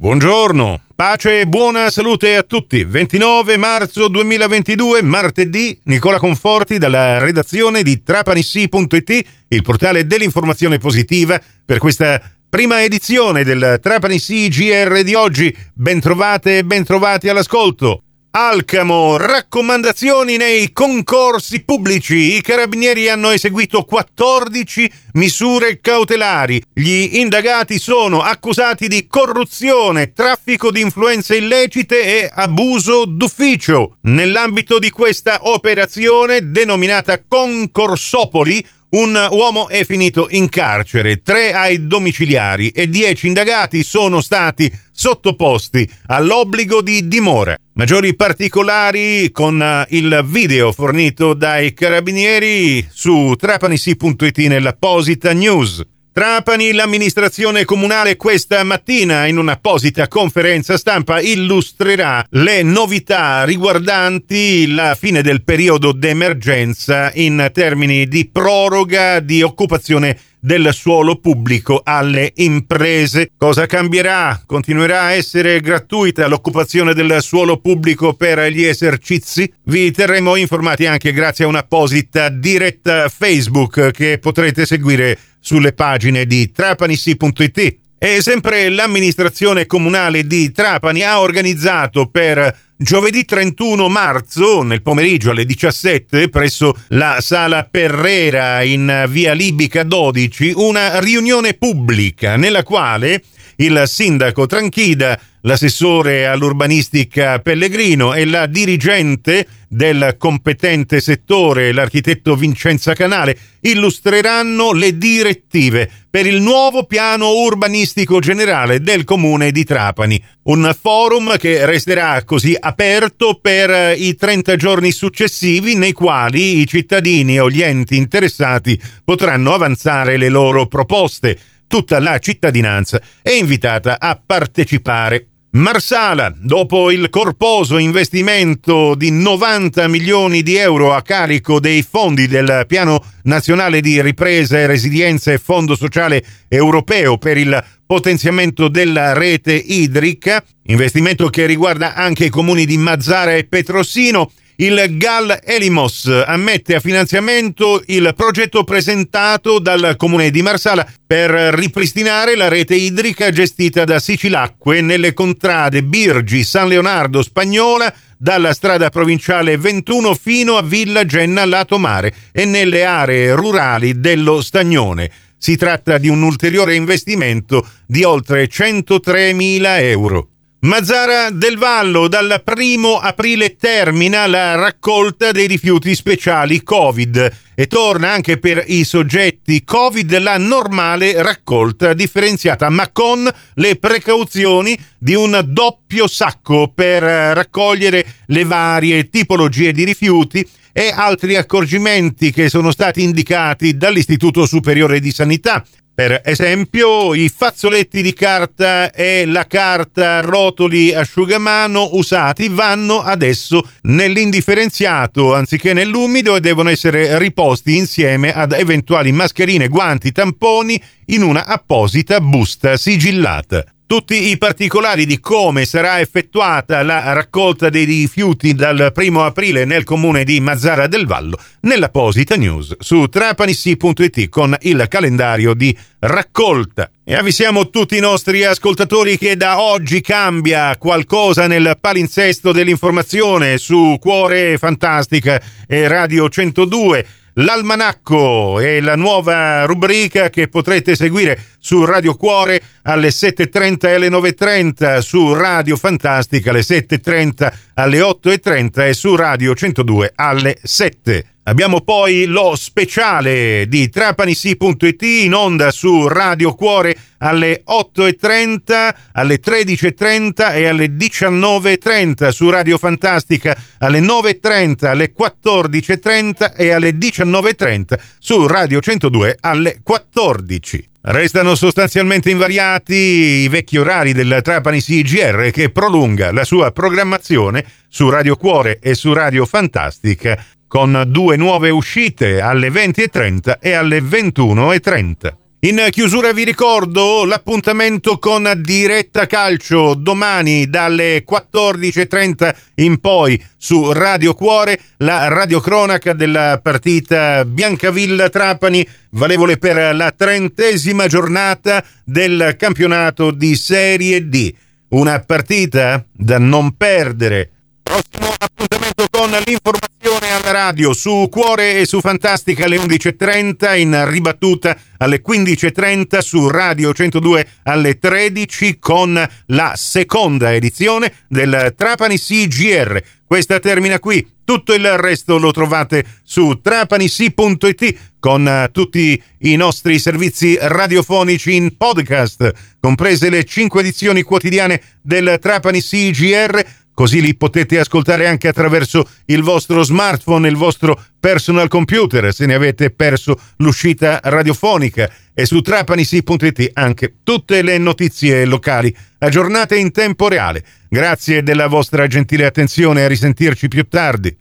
Buongiorno, pace e buona salute a tutti. 29 marzo 2022, martedì, Nicola Conforti dalla redazione di trapanissi.it, il portale dell'informazione positiva per questa prima edizione del Trapanissi GR di oggi. Bentrovate e bentrovati all'ascolto. Alcamo, raccomandazioni nei concorsi pubblici. I carabinieri hanno eseguito 14 misure cautelari. Gli indagati sono accusati di corruzione, traffico di influenze illecite e abuso d'ufficio. Nell'ambito di questa operazione, denominata Concorsopoli, un uomo è finito in carcere, tre ai domiciliari e dieci indagati sono stati sottoposti all'obbligo di dimora. Maggiori particolari con eh, il video fornito dai carabinieri su trapanisi.it nell'apposita news. Trapani, l'amministrazione comunale questa mattina in un'apposita conferenza stampa illustrerà le novità riguardanti la fine del periodo d'emergenza in termini di proroga di occupazione del suolo pubblico alle imprese. Cosa cambierà? Continuerà a essere gratuita l'occupazione del suolo pubblico per gli esercizi? Vi terremo informati anche grazie a un'apposita diretta Facebook che potrete seguire sulle pagine di trapanissi.it. E sempre l'amministrazione comunale di Trapani ha organizzato per giovedì 31 marzo, nel pomeriggio alle 17, presso la Sala Perrera in via Libica 12, una riunione pubblica nella quale il sindaco Tranchida l'assessore all'urbanistica Pellegrino e la dirigente del competente settore, l'architetto Vincenza Canale, illustreranno le direttive per il nuovo piano urbanistico generale del comune di Trapani. Un forum che resterà così aperto per i 30 giorni successivi nei quali i cittadini o gli enti interessati potranno avanzare le loro proposte. Tutta la cittadinanza è invitata a partecipare. Marsala, dopo il corposo investimento di 90 milioni di euro a carico dei fondi del Piano Nazionale di Ripresa e Resilienza e Fondo Sociale Europeo per il potenziamento della rete idrica, investimento che riguarda anche i comuni di Mazzara e Petrosino, il GAL Elimos ammette a finanziamento il progetto presentato dal comune di Marsala per ripristinare la rete idrica gestita da Sicilacque nelle contrade Birgi, San Leonardo, Spagnola, dalla strada provinciale 21 fino a Villa Genna Lato Mare e nelle aree rurali dello Stagnone. Si tratta di un ulteriore investimento di oltre 103.000 euro. Mazzara del Vallo dal primo aprile termina la raccolta dei rifiuti speciali Covid e torna anche per i soggetti Covid la normale raccolta differenziata ma con le precauzioni di un doppio sacco per raccogliere le varie tipologie di rifiuti e altri accorgimenti che sono stati indicati dall'Istituto Superiore di Sanità per esempio, i fazzoletti di carta e la carta rotoli asciugamano usati vanno adesso nell'indifferenziato anziché nell'umido e devono essere riposti insieme ad eventuali mascherine, guanti, tamponi in una apposita busta sigillata. Tutti i particolari di come sarà effettuata la raccolta dei rifiuti dal primo aprile nel comune di Mazzara del Vallo nell'apposita news su trapanissi.it con il calendario di raccolta. E avvisiamo tutti i nostri ascoltatori che da oggi cambia qualcosa nel palinsesto dell'informazione su Cuore Fantastica e Radio 102 L'Almanacco è la nuova rubrica che potrete seguire su Radio Cuore alle 7.30 e alle 9.30, su Radio Fantastica alle 7.30 alle 8.30 e su Radio 102 alle 7. Abbiamo poi lo speciale di trapanisi.it in onda su Radio Cuore alle 8.30, alle 13.30 e alle 19.30 su Radio Fantastica alle 9.30, alle 14.30 e alle 19.30 su Radio 102 alle 14. Restano sostanzialmente invariati i vecchi orari del Trapani CGR che prolunga la sua programmazione su Radio Cuore e su Radio Fantastica con due nuove uscite alle 20.30 e alle 21.30. In chiusura vi ricordo l'appuntamento con Diretta Calcio domani dalle 14.30 in poi su Radio Cuore, la radiocronaca della partita Biancavilla-Trapani, valevole per la trentesima giornata del campionato di Serie D. Una partita da non perdere. Prossimo appuntamento con l'informazione alla radio su Cuore e su Fantastica alle 11.30, in ribattuta alle 15.30 su Radio 102 alle 13 con la seconda edizione del Trapani CGR. Questa termina qui. Tutto il resto lo trovate su trapanisi.it con tutti i nostri servizi radiofonici in podcast, comprese le cinque edizioni quotidiane del Trapani CGR Così li potete ascoltare anche attraverso il vostro smartphone, il vostro personal computer, se ne avete perso l'uscita radiofonica. E su trapanisi.it anche tutte le notizie locali aggiornate in tempo reale. Grazie della vostra gentile attenzione a risentirci più tardi.